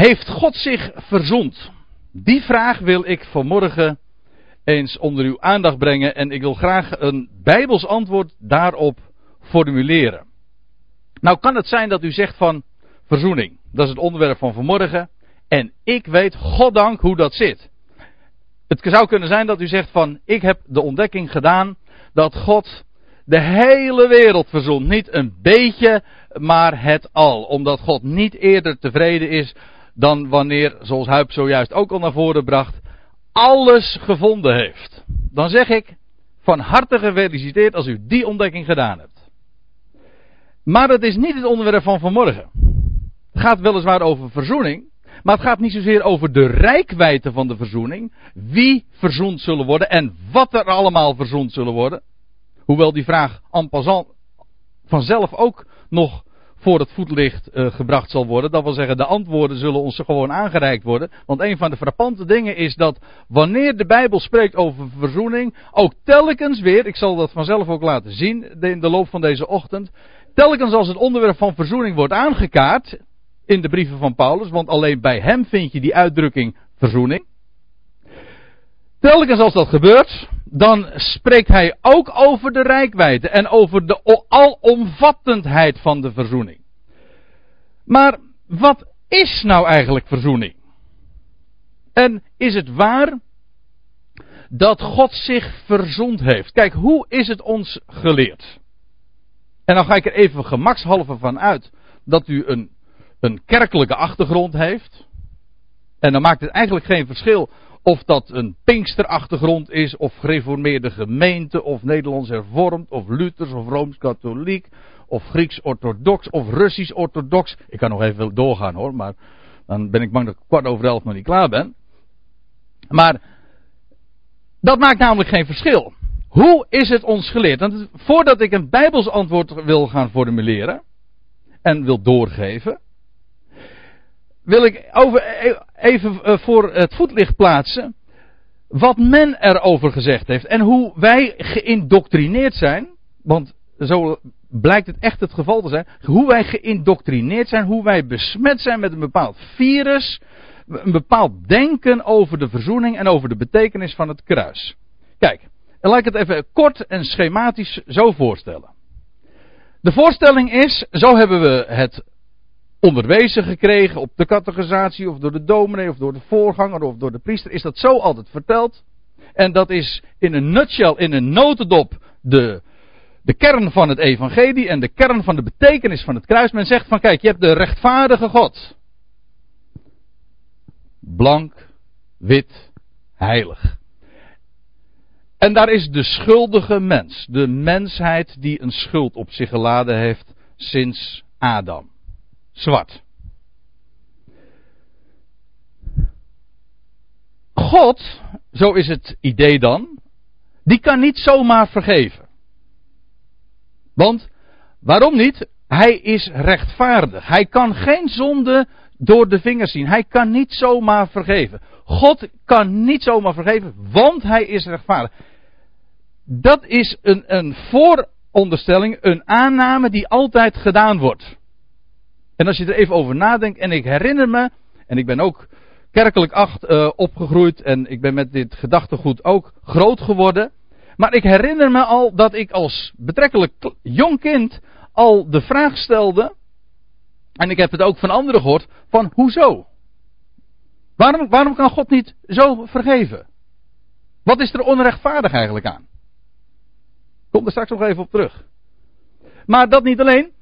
Heeft God zich verzond? Die vraag wil ik vanmorgen eens onder uw aandacht brengen en ik wil graag een bijbels antwoord daarop formuleren. Nou kan het zijn dat u zegt van verzoening, dat is het onderwerp van vanmorgen en ik weet goddank hoe dat zit. Het zou kunnen zijn dat u zegt van ik heb de ontdekking gedaan dat God de hele wereld verzond. Niet een beetje, maar het al. Omdat God niet eerder tevreden is dan wanneer, zoals Huip zojuist ook al naar voren bracht, alles gevonden heeft. Dan zeg ik, van harte gefeliciteerd als u die ontdekking gedaan hebt. Maar dat is niet het onderwerp van vanmorgen. Het gaat weliswaar over verzoening, maar het gaat niet zozeer over de rijkwijde van de verzoening, wie verzoend zullen worden en wat er allemaal verzoend zullen worden. Hoewel die vraag en passant vanzelf ook nog voor het voetlicht uh, gebracht zal worden. Dat wil zeggen, de antwoorden zullen ons gewoon aangereikt worden. Want een van de frappante dingen is dat wanneer de Bijbel spreekt over verzoening, ook telkens weer, ik zal dat vanzelf ook laten zien in de loop van deze ochtend, telkens als het onderwerp van verzoening wordt aangekaart in de brieven van Paulus, want alleen bij hem vind je die uitdrukking verzoening. Telkens als dat gebeurt, dan spreekt hij ook over de rijkwijde en over de alomvattendheid van de verzoening. Maar wat is nou eigenlijk verzoening? En is het waar dat God zich verzond heeft? Kijk, hoe is het ons geleerd? En dan ga ik er even gemakshalve van uit dat u een, een kerkelijke achtergrond heeft. En dan maakt het eigenlijk geen verschil of dat een Pinksterachtergrond is, of gereformeerde gemeente, of Nederlands hervormd, of Luthers, of Rooms-Katholiek, of Grieks-Orthodox, of Russisch-Orthodox. Ik kan nog even doorgaan hoor, maar dan ben ik bang dat ik kwart over elf nog niet klaar ben. Maar dat maakt namelijk geen verschil. Hoe is het ons geleerd? Want voordat ik een Bijbels antwoord wil gaan formuleren en wil doorgeven, wil ik over, even eh, voor het voetlicht plaatsen wat men erover gezegd heeft en hoe wij geïndoctrineerd zijn, want zo blijkt het echt het geval te zijn, hoe wij geïndoctrineerd zijn, hoe wij besmet zijn met een bepaald virus, een bepaald denken over de verzoening en over de betekenis van het kruis. Kijk, laat ik het even kort en schematisch zo voorstellen. De voorstelling is, zo hebben we het onderwezen gekregen op de categorisatie of door de dominee of door de voorganger of door de priester. Is dat zo altijd verteld? En dat is in een nutshell, in een notendop de, de kern van het evangelie en de kern van de betekenis van het kruis. Men zegt van kijk, je hebt de rechtvaardige God. Blank, wit, heilig. En daar is de schuldige mens, de mensheid die een schuld op zich geladen heeft sinds Adam zwart. God, zo is het idee dan, die kan niet zomaar vergeven. Want, waarom niet? Hij is rechtvaardig. Hij kan geen zonde door de vingers zien. Hij kan niet zomaar vergeven. God kan niet zomaar vergeven, want hij is rechtvaardig. Dat is een, een vooronderstelling, een aanname die altijd gedaan wordt. En als je er even over nadenkt, en ik herinner me, en ik ben ook kerkelijk acht, uh, opgegroeid en ik ben met dit gedachtegoed ook groot geworden. Maar ik herinner me al dat ik als betrekkelijk jong kind al de vraag stelde, en ik heb het ook van anderen gehoord, van hoezo? Waarom, waarom kan God niet zo vergeven? Wat is er onrechtvaardig eigenlijk aan? Kom er straks nog even op terug. Maar dat niet alleen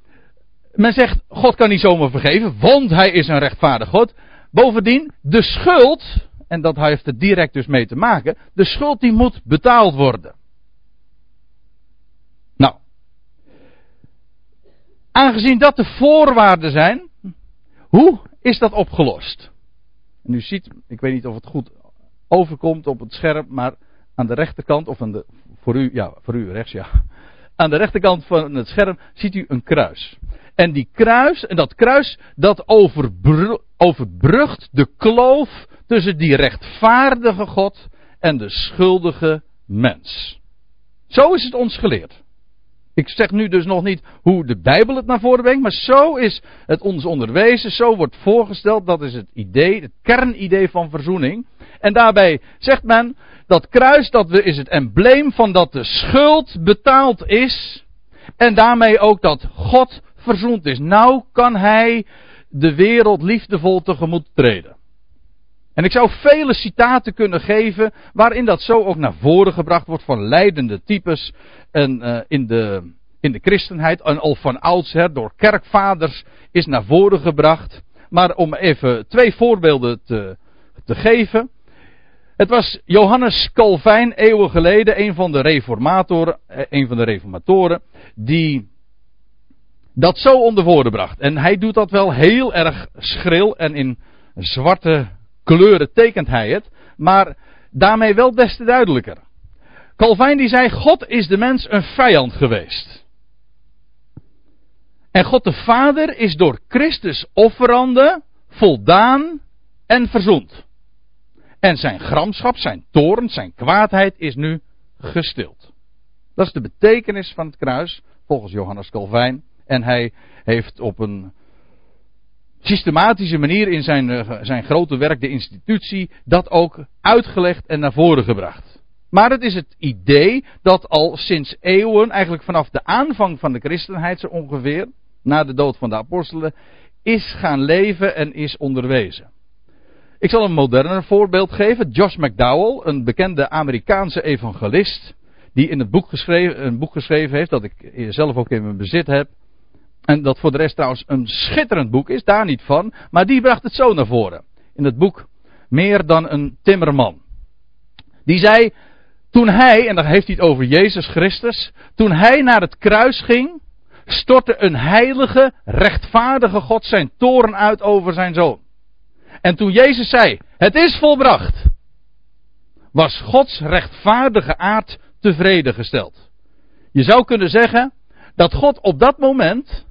men zegt, God kan niet zomaar vergeven, want hij is een rechtvaardig God. Bovendien, de schuld, en dat heeft er direct dus mee te maken, de schuld die moet betaald worden. Nou, aangezien dat de voorwaarden zijn, hoe is dat opgelost? En u ziet, ik weet niet of het goed overkomt op het scherm, maar aan de rechterkant, of aan de, voor u, ja, voor u rechts, ja. Aan de rechterkant van het scherm ziet u een kruis. En die kruis, en dat kruis, dat overbrugt de kloof tussen die rechtvaardige God en de schuldige mens. Zo is het ons geleerd. Ik zeg nu dus nog niet hoe de Bijbel het naar voren brengt, maar zo is het ons onderwezen, zo wordt voorgesteld, dat is het idee, het kernidee van verzoening. En daarbij zegt men, dat kruis, dat is het embleem van dat de schuld betaald is, en daarmee ook dat God verzoend is. Nou kan hij de wereld liefdevol tegemoet treden. En ik zou vele citaten kunnen geven waarin dat zo ook naar voren gebracht wordt van leidende types en, uh, in, de, in de christenheid. En al van oudsher door kerkvaders is naar voren gebracht. Maar om even twee voorbeelden te, te geven. Het was Johannes Calvijn eeuwen geleden, een van de reformatoren, eh, een van de reformatoren, die dat zo onder woorden bracht. En hij doet dat wel heel erg schril en in zwarte kleuren tekent hij het, maar daarmee wel des te duidelijker. Calvijn die zei, God is de mens een vijand geweest. En God de Vader is door Christus offerande voldaan en verzoend. En zijn gramschap, zijn toorn, zijn kwaadheid is nu gestild. Dat is de betekenis van het kruis, volgens Johannes Calvijn. En hij heeft op een systematische manier in zijn, eh, zijn grote werk, de institutie, dat ook uitgelegd en naar voren gebracht. Maar het is het idee dat al sinds eeuwen, eigenlijk vanaf de aanvang van de christenheid zo ongeveer, na de dood van de apostelen, is gaan leven en is onderwezen. Ik zal een moderner voorbeeld geven. Josh McDowell, een bekende Amerikaanse evangelist, die in het boek geschreven, een boek geschreven heeft, dat ik zelf ook in mijn bezit heb. En dat voor de rest trouwens een schitterend boek is, daar niet van. Maar die bracht het zo naar voren. In het boek Meer dan een timmerman. Die zei, toen hij, en dan heeft hij het over Jezus Christus, toen hij naar het kruis ging, stortte een heilige, rechtvaardige God zijn toren uit over zijn zoon. En toen Jezus zei, het is volbracht, was Gods rechtvaardige aard tevreden gesteld. Je zou kunnen zeggen dat God op dat moment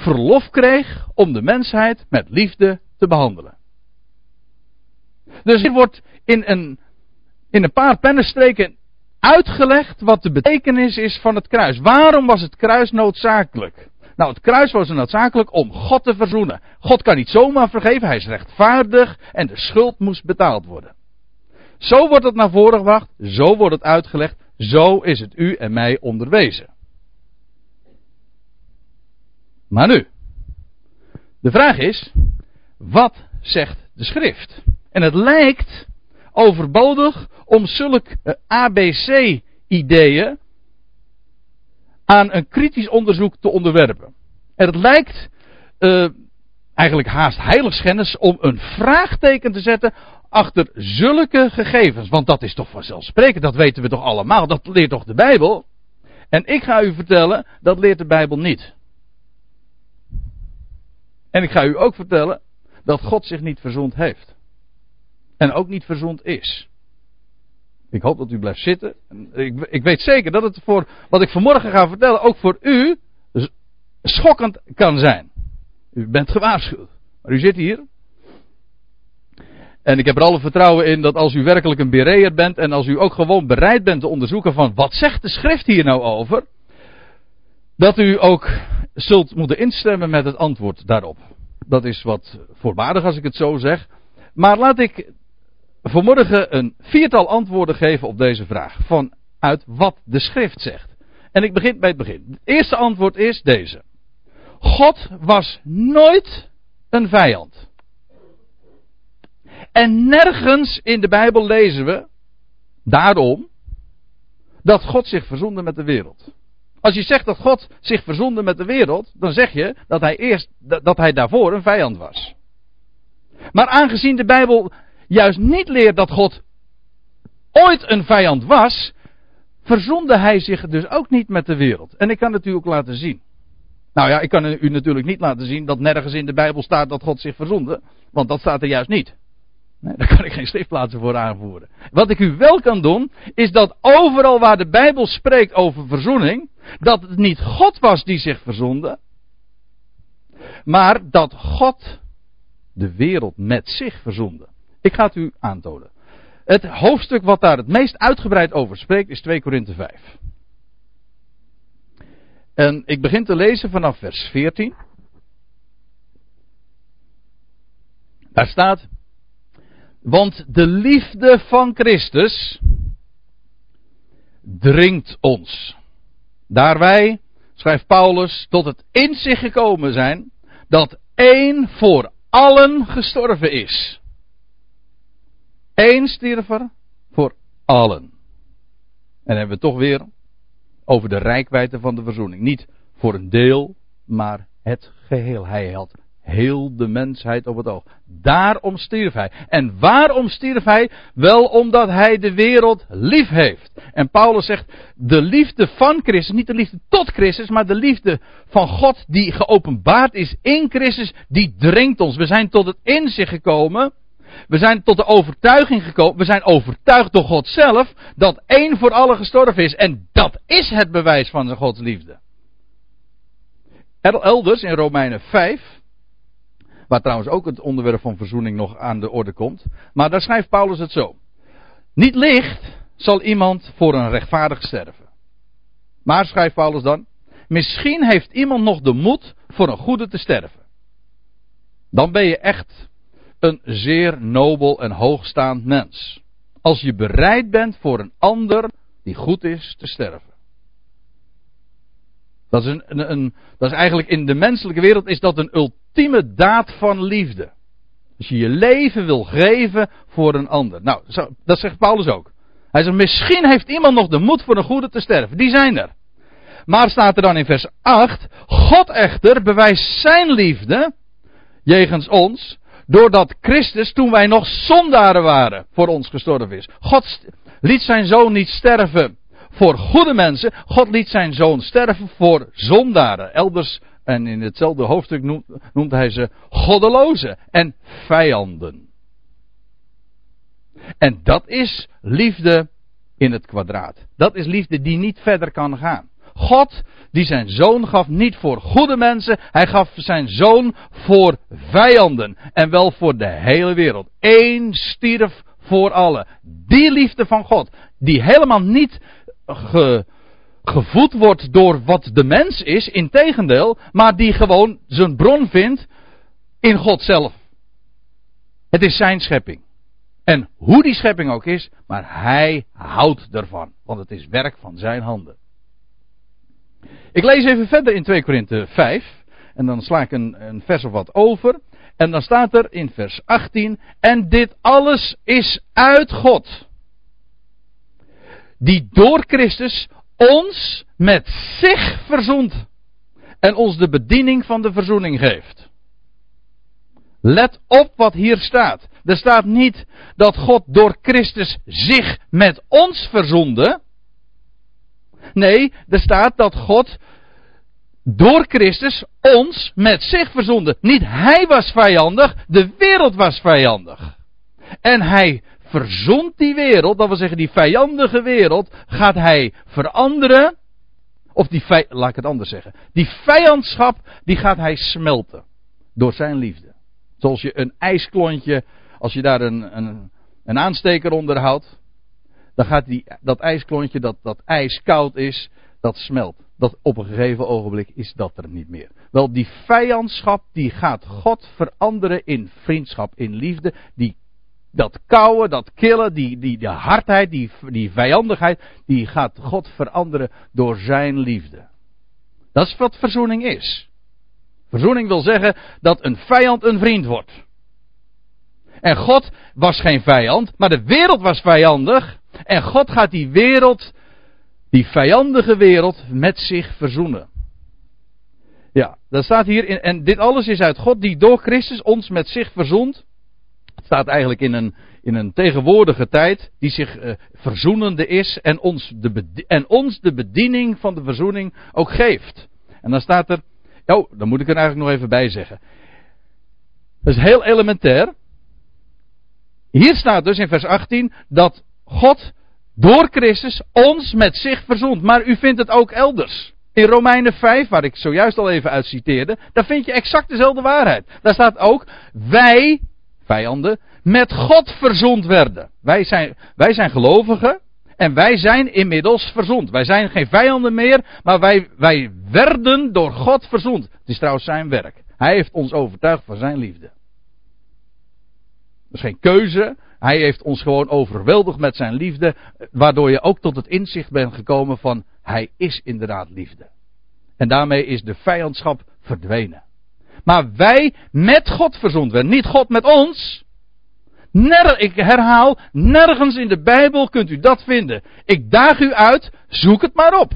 verlof kreeg om de mensheid met liefde te behandelen. Dus hier wordt in een, in een paar pennenstreken uitgelegd wat de betekenis is van het kruis. Waarom was het kruis noodzakelijk? Nou, het kruis was noodzakelijk om God te verzoenen. God kan niet zomaar vergeven, hij is rechtvaardig en de schuld moest betaald worden. Zo wordt het naar voren gebracht, zo wordt het uitgelegd, zo is het u en mij onderwezen. Maar nu, de vraag is, wat zegt de schrift? En het lijkt overbodig om zulke eh, ABC-ideeën aan een kritisch onderzoek te onderwerpen. En het lijkt uh, eigenlijk haast heiligschennis om een vraagteken te zetten achter zulke gegevens. Want dat is toch vanzelfsprekend, dat weten we toch allemaal, dat leert toch de Bijbel? En ik ga u vertellen, dat leert de Bijbel niet. En ik ga u ook vertellen dat God zich niet verzond heeft. En ook niet verzond is. Ik hoop dat u blijft zitten. Ik, ik, weet zeker dat het voor wat ik vanmorgen ga vertellen ook voor u schokkend kan zijn. U bent gewaarschuwd. Maar u zit hier. En ik heb er alle vertrouwen in dat als u werkelijk een bereer bent en als u ook gewoon bereid bent te onderzoeken van wat zegt de schrift hier nou over, dat u ook zult moeten instemmen met het antwoord daarop. Dat is wat voorbaardig als ik het zo zeg. Maar laat ik vanmorgen een viertal antwoorden geven op deze vraag. Vanuit wat de schrift zegt. En ik begin bij het begin. Het eerste antwoord is deze. God was nooit een vijand. En nergens in de Bijbel lezen we daarom dat God zich verzoende met de wereld. Als je zegt dat God zich verzonde met de wereld, dan zeg je dat hij eerst dat hij daarvoor een vijand was. Maar aangezien de Bijbel juist niet leert dat God ooit een vijand was, verzonde hij zich dus ook niet met de wereld. En ik kan het u ook laten zien. Nou ja, ik kan u natuurlijk niet laten zien dat nergens in de Bijbel staat dat God zich verzonde, want dat staat er juist niet. Daar kan ik geen schriftplaatsen voor aanvoeren. Wat ik u wel kan doen, is dat overal waar de Bijbel spreekt over verzoening, dat het niet God was die zich verzonde, maar dat God de wereld met zich verzonde. Ik ga het u aantonen. Het hoofdstuk wat daar het meest uitgebreid over spreekt is 2 Korinthe 5. En ik begin te lezen vanaf vers 14. Daar staat. Want de liefde van Christus dringt ons. Daar wij, schrijft Paulus, tot het inzicht gekomen zijn dat één voor allen gestorven is. Eén stierver voor allen. En hebben we toch weer over de rijkwijde van de verzoening. Niet voor een deel, maar het geheel. Hij had heel de mensheid op het oog. Daarom stierf hij. En waarom stierf hij? Wel omdat hij de wereld lief heeft. En Paulus zegt, de liefde van Christus, niet de liefde tot Christus, maar de liefde van God die geopenbaard is in Christus, die dringt ons. We zijn tot het inzicht gekomen. We zijn tot de overtuiging gekomen, we zijn overtuigd door God zelf, dat één voor allen gestorven is. En dat is het bewijs van Gods liefde. Elders in Romeinen 5, Waar trouwens ook het onderwerp van verzoening nog aan de orde komt. Maar daar schrijft Paulus het zo. Niet licht zal iemand voor een rechtvaardig sterven. Maar schrijft Paulus dan. Misschien heeft iemand nog de moed voor een goede te sterven. Dan ben je echt een zeer nobel en hoogstaand mens. Als je bereid bent voor een ander die goed is te sterven. Dat is, een, een, dat is eigenlijk in de menselijke wereld is dat een ultieme daad van liefde. Als je je leven wil geven voor een ander. Nou, dat zegt Paulus ook. Hij zegt, misschien heeft iemand nog de moed voor een goede te sterven. Die zijn er. Maar staat er dan in vers 8, God echter bewijst zijn liefde, jegens ons, doordat Christus, toen wij nog zondaren waren, voor ons gestorven is. God liet zijn zoon niet sterven voor goede mensen. God liet zijn zoon sterven voor zondaren. Elders en in hetzelfde hoofdstuk noemt, noemt hij ze goddelozen en vijanden. En dat is liefde in het kwadraat. Dat is liefde die niet verder kan gaan. God die zijn zoon gaf niet voor goede mensen, hij gaf zijn zoon voor vijanden en wel voor de hele wereld. Eén stierf voor allen. Die liefde van God, die helemaal niet ge, gevoed wordt door wat de mens is, integendeel, maar die gewoon zijn bron vindt in God zelf. Het is zijn schepping. En hoe die schepping ook is, maar hij houdt ervan, want het is werk van zijn handen. Ik lees even verder in 2 Korinthe 5, en dan sla ik een, een vers of wat over. En dan staat er in vers 18, en dit alles is uit God die door Christus ons met zich verzoent en ons de bediening van de verzoening geeft. Let op wat hier staat. Er staat niet dat God door Christus zich met ons verzoende. Nee, er staat dat God door Christus ons met zich verzoende. Niet hij was vijandig, de wereld was vijandig. En hij verzond die wereld, dat wil zeggen die vijandige wereld, gaat hij veranderen. Of die laat ik het anders zeggen. Die vijandschap, die gaat hij smelten. Door zijn liefde. Zoals je een ijsklontje, als je daar een, een, een aansteker onder houdt, dan gaat die, dat ijsklontje, dat, dat ijs koud is, dat smelt. Dat op een gegeven ogenblik is dat er niet meer. Wel, die vijandschap, die gaat God veranderen in vriendschap, in liefde. Die dat kouwen, dat killen, die, die, die hardheid, die, die vijandigheid, die gaat God veranderen door zijn liefde. Dat is wat verzoening is. Verzoening wil zeggen dat een vijand een vriend wordt. En God was geen vijand, maar de wereld was vijandig. En God gaat die wereld, die vijandige wereld, met zich verzoenen. Ja, dat staat hier in, en dit alles is uit God die door Christus ons met zich verzoent staat eigenlijk in een, in een tegenwoordige tijd die zich uh, verzoenende is en ons, de en ons de bediening van de verzoening ook geeft. En dan staat er, oh, dan moet ik er eigenlijk nog even bij zeggen. Dat is heel elementair. Hier staat dus in vers 18 dat God door Christus ons met zich verzoent. Maar u vindt het ook elders. In Romeinen 5, waar ik zojuist al even uit citeerde, daar vind je exact dezelfde waarheid. Daar staat ook, wij vijanden, met God verzond werden. Wij zijn, wij zijn gelovigen En wij zijn inmiddels verzond. Wij zijn geen vijanden meer, maar wij, wij werden door God verzond. Het is trouwens zijn werk. Hij heeft ons overtuigd van zijn liefde. Dat is geen keuze. Hij heeft ons gewoon overweldigd met zijn liefde, waardoor je ook tot het inzicht bent gekomen van hij is inderdaad liefde. En daarmee is de vijandschap verdwenen. Maar wij met God verzond werden, niet God met ons. Ner, ik herhaal, nergens in de Bijbel kunt u dat vinden. Ik daag u uit, zoek het maar op.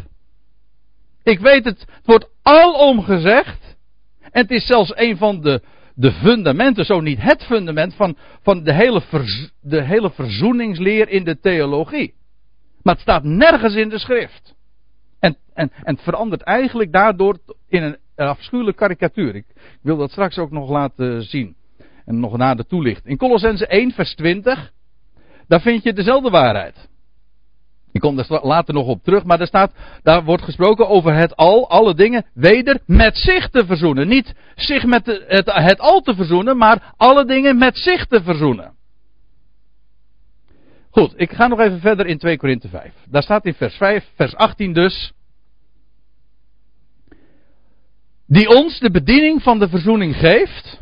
Ik weet het, het wordt alom gezegd. En het is zelfs een van de, de fundamenten, zo niet het fundament van, van de, hele de hele verzoeningsleer in de theologie. Maar het staat nergens in de schrift. En, en, en het verandert eigenlijk daardoor in een, afschuwelijke karikatuur. Ik, wil dat straks ook nog laten zien. En nog nader toelicht. In Colossense 1, vers 20, daar vind je dezelfde waarheid. Ik kom er later nog op terug, maar daar staat, daar wordt gesproken over het al, alle dingen, weder met zich te verzoenen. Niet zich met het, het al te verzoenen, maar alle dingen met zich te verzoenen. Goed, ik ga nog even verder in 2 Korinthe 5. Daar staat in vers 5, vers 18 dus. Die ons de bediening van de verzoening geeft.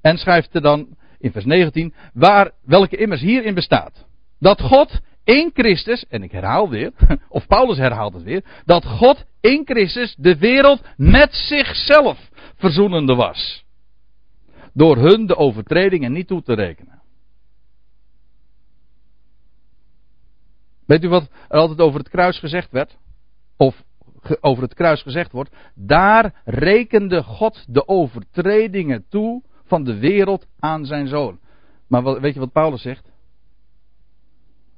En schrijft er dan in vers 19, waar, welke immers hierin bestaat. Dat God in Christus, en ik herhaal weer, of Paulus herhaalt het weer, dat God in Christus de wereld met zichzelf verzoenende was. Door hun de overtredingen niet toe te rekenen. Weet u wat er altijd over het kruis gezegd werd? Of over het kruis gezegd wordt? Daar rekende God de overtredingen toe van de wereld aan zijn zoon. Maar weet je wat Paulus zegt?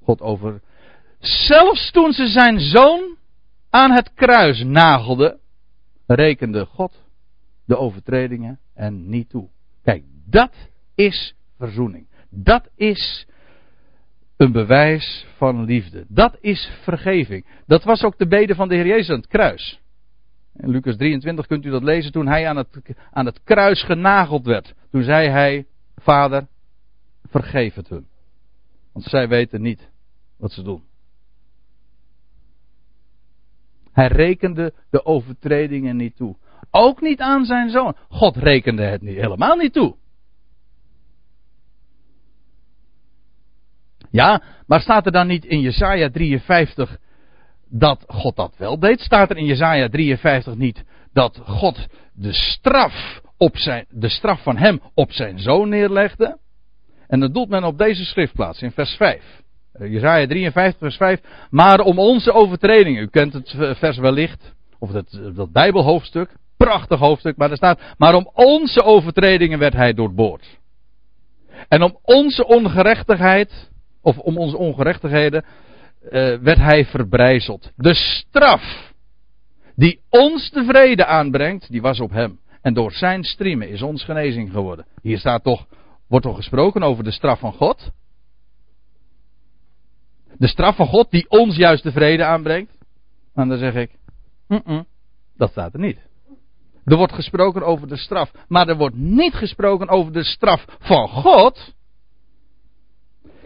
God over. Zelfs toen ze zijn zoon aan het kruis nagelden, rekende God de overtredingen en niet toe. Kijk, dat is verzoening. Dat is een bewijs van liefde. Dat is vergeving. Dat was ook de bede van de Heer Jezus aan het kruis. In Lucas 23 kunt u dat lezen toen hij aan het, aan het kruis genageld werd. Toen zei hij, Vader, vergeef het hun. Want zij weten niet wat ze doen. Hij rekende de overtredingen niet toe. Ook niet aan zijn zoon. God rekende het niet, helemaal niet toe. Ja, maar staat er dan niet in Jesaja 53 dat God dat wel deed? Staat er in Jesaja 53 niet dat God de straf, op zijn, de straf van hem op zijn zoon neerlegde? En dat doet men op deze schriftplaats in vers 5. Eh, Jesaja 53 vers 5. Maar om onze overtredingen, u kent het vers wellicht, of dat, dat bijbelhoofdstuk, prachtig hoofdstuk, maar er staat, maar om onze overtredingen werd hij doorboord. En om onze ongerechtigheid, of om onze ongerechtigheden, uh, werd hij verbrijzeld. De straf die ons de vrede aanbrengt, die was op hem. En door zijn striemen is ons genezing geworden. Hier staat toch, wordt toch gesproken over de straf van God? De straf van God die ons juist de vrede aanbrengt? En dan zeg ik, dat staat er niet. Er wordt gesproken over de straf, maar er wordt niet gesproken over de straf van God.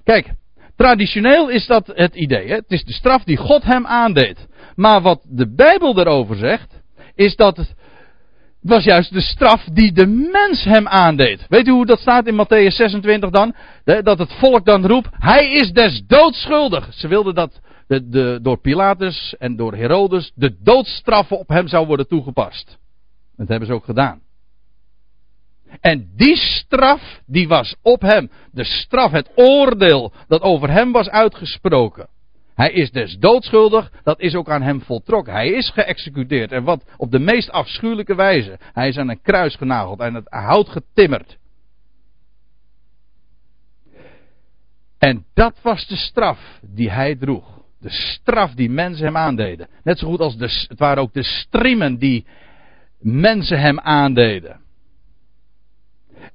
Kijk, Traditioneel is dat het idee. Het is de straf die God hem aandeed. Maar wat de Bijbel erover zegt, is dat het, was juist de straf die de mens hem aandeed. Weet u hoe dat staat in Matthäus 26 dan? Dat het volk dan roept, hij is des doodschuldig. Ze wilden dat de, door Pilatus en door Herodes de doodstraf op hem zou worden toegepast. Dat hebben ze ook gedaan. En die straf, die was op hem. De straf, het oordeel dat over hem was uitgesproken. Hij is dus doodschuldig, dat is ook aan hem voltrokken. Hij is geëxecuteerd en wat op de meest afschuwelijke wijze. Hij is aan een kruis genageld en het hout getimmerd. En dat was de straf die hij droeg. De straf die mensen hem aandeden. Net zo goed als het waren ook de striemen die mensen hem aandeden.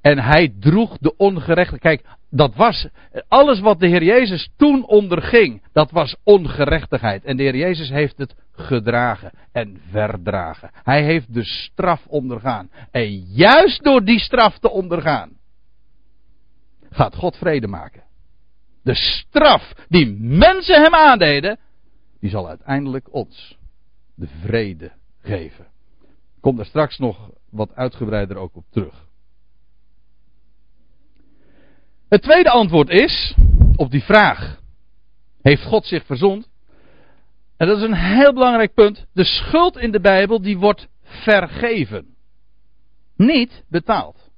En hij droeg de ongerechtigheid. Kijk, dat was alles wat de Heer Jezus toen onderging. Dat was ongerechtigheid. En de Heer Jezus heeft het gedragen en verdragen. Hij heeft de straf ondergaan. En juist door die straf te ondergaan, gaat God vrede maken. De straf die mensen hem aandeden, die zal uiteindelijk ons de vrede geven. Ik kom straks nog wat uitgebreider ook op terug. Het tweede antwoord is op die vraag: heeft God zich verzond? En dat is een heel belangrijk punt. De schuld in de Bijbel die wordt vergeven. Niet betaald.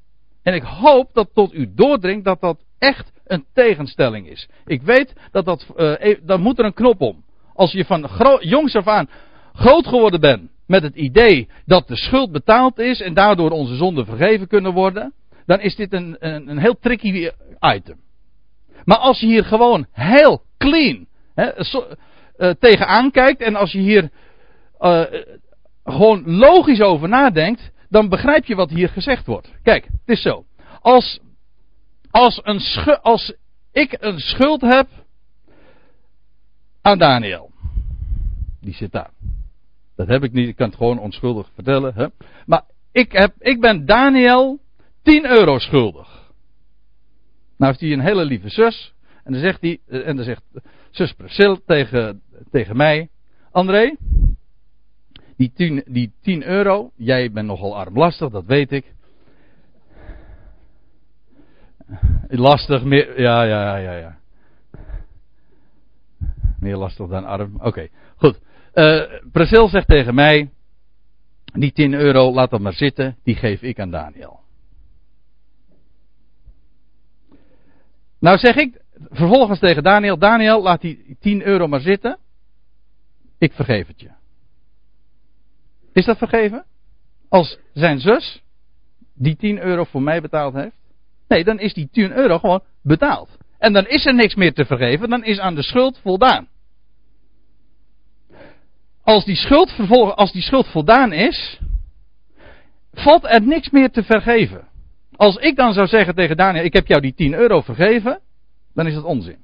En ik hoop dat tot u doordringt dat dat echt een tegenstelling is. Ik weet dat dat, uh, dan moet er een knop om. Als je van jongs af aan groot geworden bent met het idee dat de schuld betaald is en daardoor onze zonden vergeven kunnen worden, dan is dit een, een, een heel tricky item. Maar als je hier gewoon heel clean hè, so, uh, tegenaan kijkt en als je hier uh, gewoon logisch over nadenkt, dan begrijp je wat hier gezegd wordt. Kijk, het is zo. Als, als, een als ik een schuld heb aan Daniel. Die zit daar. Dat heb ik niet, ik kan het gewoon onschuldig vertellen. Hè? Maar ik, heb, ik ben Daniel 10 euro schuldig. Nou heeft hij een hele lieve zus. En dan zegt, hij, en dan zegt zus Priscilla tegen, tegen mij. André, die 10, die 10 euro, jij bent nogal armlastig, dat weet ik. Lastig, meer, ja, ja, ja, ja. Meer lastig dan arm. Oké, goed. Uh, zegt tegen mij, die 10 euro, laat dat maar zitten, die geef ik aan Daniel. Nou zeg ik vervolgens tegen Daniel, Daniel, laat die 10 euro maar zitten. Ik vergeef het je. Is dat vergeven? Als zijn zus die 10 euro voor mij betaald heeft? Nee, dan is die 10 euro gewoon betaald. En dan is er niks meer te vergeven, dan is aan de schuld voldaan. Als die schuld, als die schuld voldaan is, valt er niks meer te vergeven. Als ik dan zou zeggen tegen Daniel, ik heb jou die 10 euro vergeven, dan is dat onzin.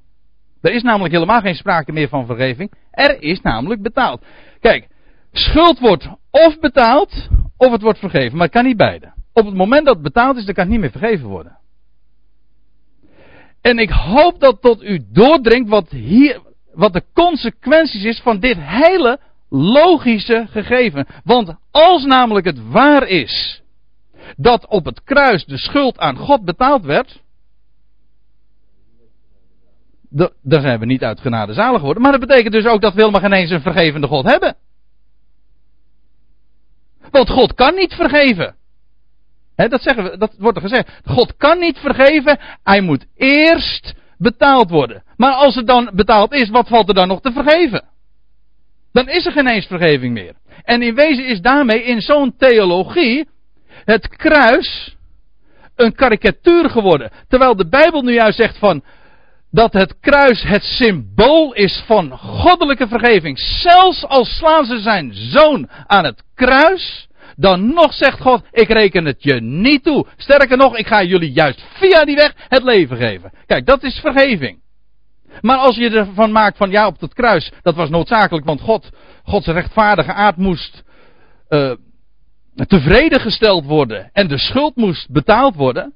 Er is namelijk helemaal geen sprake meer van vergeving. Er is namelijk betaald. Kijk, schuld wordt of betaald, of het wordt vergeven. Maar het kan niet beide. Op het moment dat het betaald is, dan kan het niet meer vergeven worden. En ik hoop dat tot u doordringt wat, hier, wat de consequenties is van dit hele logische gegeven. Want als namelijk het waar is dat op het kruis de schuld aan God betaald werd, dan zijn we niet uit genade zalig geworden. Maar dat betekent dus ook dat we helemaal geen eens een vergevende God hebben. Want God kan niet vergeven. dat, zeggen we, dat wordt er gezegd. God kan niet vergeven. Hij moet eerst betaald worden. Maar als het dan betaald is, wat valt er dan nog te vergeven? Dan is er geen eens vergeving meer. En in wezen is daarmee in zo'n theologie het kruis een karikatuur geworden. Terwijl de Bijbel nu juist zegt van dat het kruis het symbool is van goddelijke vergeving. Zelfs als slaan ze zijn zoon aan het kruis, dan nog zegt God, ik reken het je niet toe. Sterker nog, ik ga jullie juist via die weg het leven geven. Kijk, dat is vergeving. Maar als je ervan maakt van ja, op dat kruis, dat was noodzakelijk, want God, Gods rechtvaardige aard moest uh, tevreden gesteld worden en de schuld moest betaald worden.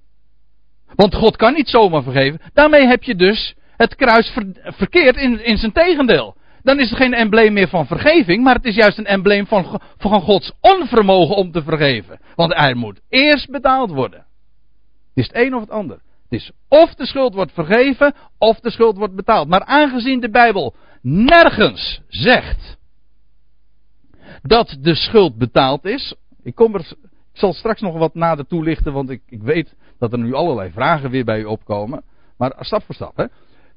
Want God kan niet zomaar vergeven. Daarmee heb je dus het kruis verkeerd in, in zijn tegendeel. Dan is het geen embleem meer van vergeving, maar het is juist een embleem van, van Gods onvermogen om te vergeven. Want hij moet eerst betaald worden. Het is het een of het ander. Het is of de schuld wordt vergeven, of de schuld wordt betaald. Maar aangezien de Bijbel nergens zegt dat de schuld betaald is. Ik, kom er, ik zal straks nog wat nader toelichten, want ik, ik weet dat er nu allerlei vragen weer bij u opkomen. Maar stap voor stap. Hè.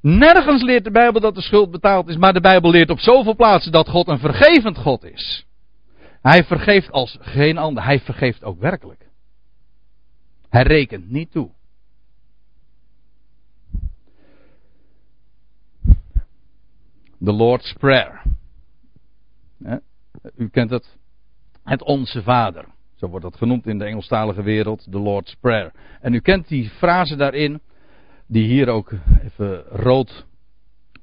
Nergens leert de Bijbel dat de schuld betaald is, maar de Bijbel leert op zoveel plaatsen dat God een vergevend God is. Hij vergeeft als geen ander. Hij vergeeft ook werkelijk. Hij rekent niet toe. The Lord's Prayer. U kent het. Het Onze Vader. Zo wordt dat genoemd in de Engelstalige wereld. The Lord's Prayer. En u kent die frase daarin die hier ook even rood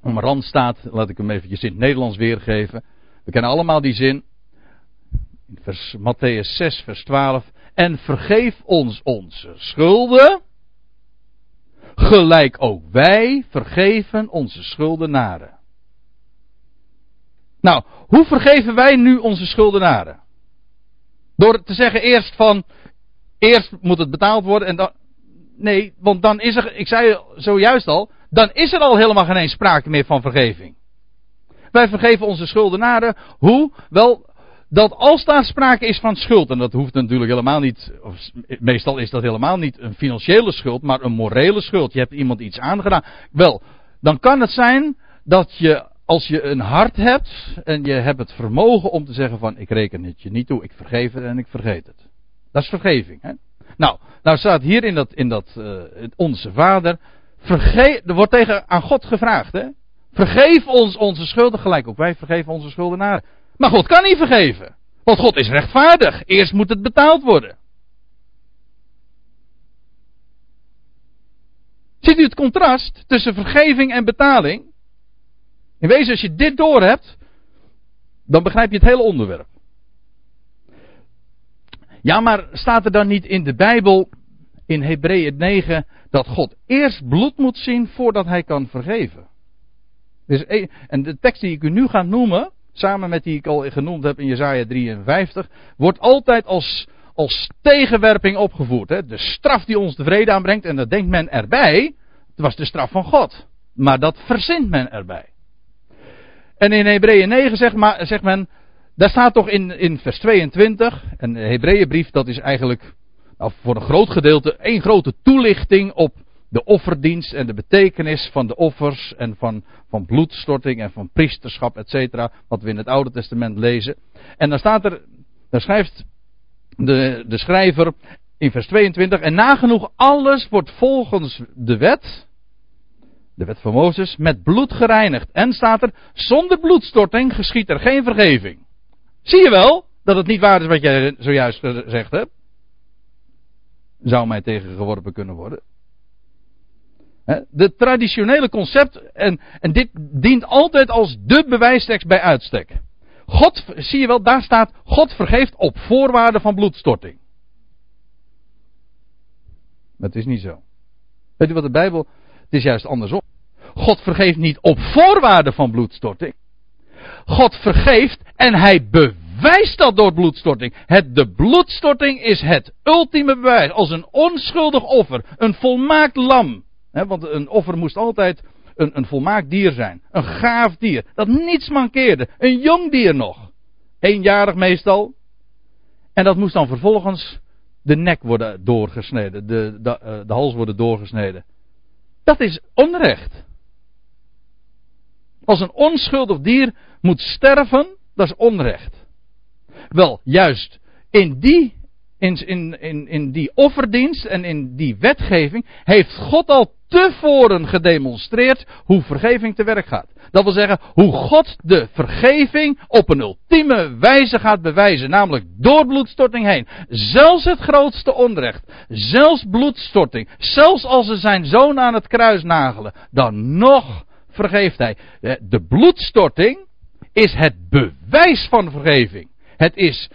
omrand staat. Laat ik hem eventjes in het Nederlands weergeven. We kennen allemaal die zin. In vers, Matthäus 6, vers 12. En vergeef ons onze schulden. gelijk ook wij vergeven onze schuldenaren. Nou, hoe vergeven wij nu onze schuldenaren? Door te zeggen eerst van, eerst moet het betaald worden en dan, nee, want dan is er, ik zei zojuist al, dan is er al helemaal geen sprake meer van vergeving. Wij vergeven onze schuldenaren. Hoe? Wel, dat als daar sprake is van schuld, en dat hoeft natuurlijk helemaal niet, of meestal is dat helemaal niet een financiële schuld, maar een morele schuld. Je hebt iemand iets aangedaan. Wel, dan kan het zijn dat je, als je een hart hebt en je hebt het vermogen om te zeggen van ik reken het je niet toe, ik vergeef het en ik vergeet het. Dat is vergeving. Hè? Nou, nou staat hier in dat, in dat uh, onze vader, vergeef, er wordt tegen aan God gevraagd. Hè? Vergeef ons onze schulden gelijk ook wij vergeven onze schuldenaren. Maar God kan niet vergeven. Want God is rechtvaardig. Eerst moet het betaald worden. Ziet u het contrast tussen vergeving en betaling? In wezen, als je dit door hebt, dan begrijp je het hele onderwerp. Ja, maar staat er dan niet in de Bijbel, in Hebreeën 9, dat God eerst bloed moet zien voordat hij kan vergeven? Dus, en de tekst die ik u nu ga noemen, samen met die ik al genoemd heb in Jezaja 53, wordt altijd als, als tegenwerping opgevoerd. Hè? De straf die ons de vrede aanbrengt, en dat denkt men erbij, het was de straf van God. Maar dat verzint men erbij. En in Hebreeën 9 zegt, maar, zegt men, daar staat toch in, in vers 22, en de Hebreeënbrief dat is eigenlijk nou, voor een groot gedeelte één grote toelichting op de offerdienst en de betekenis van de offers en van, van bloedstorting en van priesterschap, et cetera, wat we in het Oude Testament lezen. En dan staat er, daar schrijft de, de schrijver in vers 22, en nagenoeg alles wordt volgens de wet, de wet van Mozes, met bloed gereinigd. En staat er, zonder bloedstorting geschiet er geen vergeving. Zie je wel dat het niet waar is wat jij zojuist gezegd hebt? Zou mij tegengeworpen kunnen worden. De traditionele concept, en, en dit dient altijd als de bewijstekst bij uitstek. God, zie je wel, daar staat, God vergeeft op voorwaarde van bloedstorting. Dat is niet zo. Weet u wat de Bijbel, het is juist andersom. God vergeeft niet op voorwaarde van bloedstorting. God vergeeft en hij bewijst dat door bloedstorting. Het, de bloedstorting is het ultieme bewijs. Als een onschuldig offer, een volmaakt lam want een offer moest altijd een, een volmaakt dier zijn. Een gaaf dier. Dat niets mankeerde. Een jong dier nog. Eenjarig meestal. En dat moest dan vervolgens de nek worden doorgesneden. De, de, eh, de hals worden doorgesneden. Dat is onrecht. Als een onschuldig dier moet sterven, dat is onrecht. Wel, juist in die in, in, in, in die offerdienst en in die wetgeving heeft God al tevoren gedemonstreerd hoe vergeving te werk gaat. Dat wil zeggen, hoe God de vergeving op een ultieme wijze gaat bewijzen, namelijk door bloedstorting heen. Zelfs het grootste onrecht, zelfs bloedstorting, zelfs als ze zijn zoon aan het kruis nagelen, dan nog vergeeft hij. De bloedstorting is het bewijs van vergeving. Het is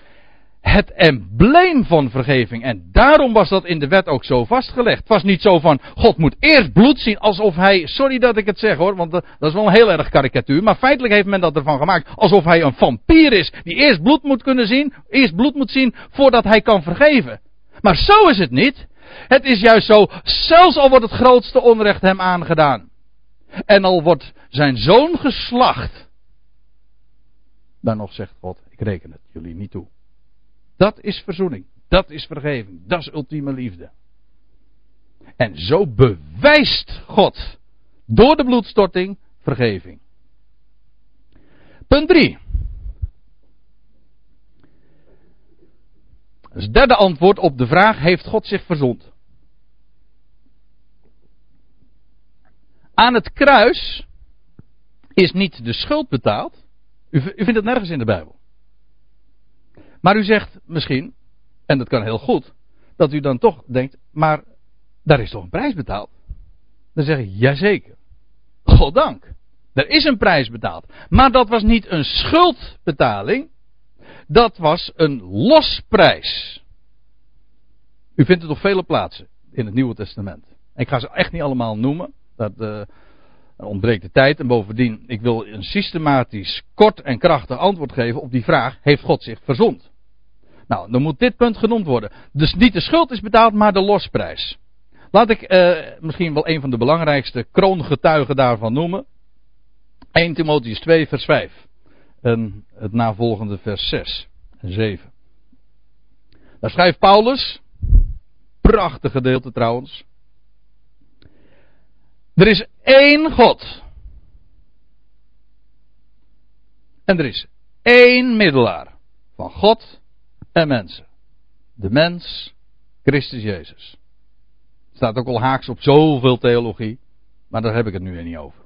het embleem van vergeving. En daarom was dat in de wet ook zo vastgelegd. Het was niet zo van, God moet eerst bloed zien alsof hij, sorry dat ik het zeg hoor, want dat is wel een heel erg karikatuur, maar feitelijk heeft men dat ervan gemaakt alsof hij een vampier is, die eerst bloed moet kunnen zien, eerst bloed moet zien voordat hij kan vergeven. Maar zo is het niet. Het is juist zo, zelfs al wordt het grootste onrecht hem aangedaan. En al wordt zijn zoon geslacht. Dan nog zegt God, ik reken het jullie niet toe. Dat is verzoening. Dat is vergeving. Dat is ultieme liefde. En zo bewijst God door de bloedstorting vergeving. Punt 3. Het derde antwoord op de vraag: heeft God zich verzond? Aan het kruis is niet de schuld betaald. U, u vindt het nergens in de Bijbel. Maar u zegt misschien, en dat kan heel goed, dat u dan toch denkt, maar daar is toch een prijs betaald? Dan zeg ik, jazeker. Goddank. Er is een prijs betaald. Maar dat was niet een schuldbetaling. Dat was een losprijs. U vindt het op vele plaatsen in het Nieuwe Testament. Ik ga ze echt niet allemaal noemen. Dat uh, ontbreekt de tijd. En bovendien, ik wil een systematisch, kort en krachtig antwoord geven op die vraag: heeft God zich verzond? Nou, dan moet dit punt genoemd worden. Dus niet de schuld is betaald, maar de losprijs. Laat ik uh, misschien wel een van de belangrijkste kroongetuigen daarvan noemen. 1 Timotheus 2, vers 5. En het navolgende vers 6 en 7. Daar schrijft Paulus, prachtig gedeelte trouwens. Er is één God. En er is één middelaar van God en mensen. De mens, Christus Jezus. Staat ook al haaks op zoveel theologie, maar daar heb ik het nu niet over.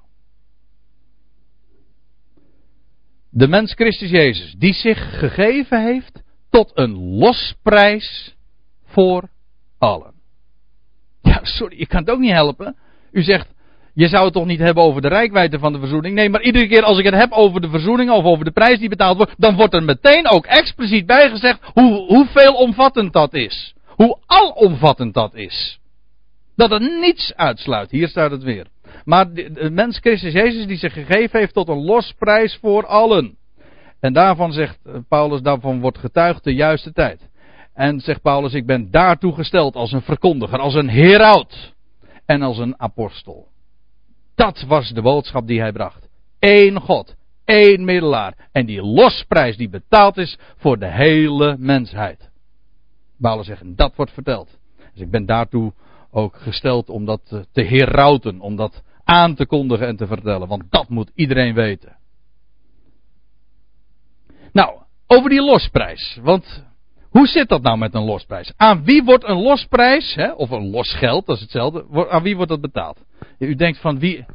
De mens Christus Jezus, die zich gegeven heeft tot een losprijs voor allen. Ja, sorry, ik kan het ook niet helpen. U zegt, je zou het toch niet hebben over de rijkwijde van de verzoening? Nee, maar iedere keer als ik het heb over de verzoening of over de prijs die betaald wordt, dan wordt er meteen ook expliciet bijgezegd hoe, hoe veelomvattend dat is. Hoe alomvattend dat is. Dat het niets uitsluit. Hier staat het weer. Maar de, mens Christus Jezus die zich gegeven heeft tot een losprijs voor allen. En daarvan zegt Paulus, daarvan wordt getuigd de juiste tijd. En zegt Paulus, ik ben daartoe gesteld als een verkondiger, als een heraut en als een apostel. Dat was de boodschap die hij bracht. Eén God, één middelaar. En die losprijs die betaald is voor de hele mensheid. Paulus zegt, dat wordt verteld. Dus ik ben daartoe ook gesteld om dat te herauten, om dat aan te kondigen en te vertellen. Want dat moet iedereen weten. Nou, over die losprijs. Want hoe zit dat nou met een losprijs? Aan wie wordt een losprijs, hè, of een losgeld, dat is hetzelfde, aan wie wordt dat betaald? U denkt van wie.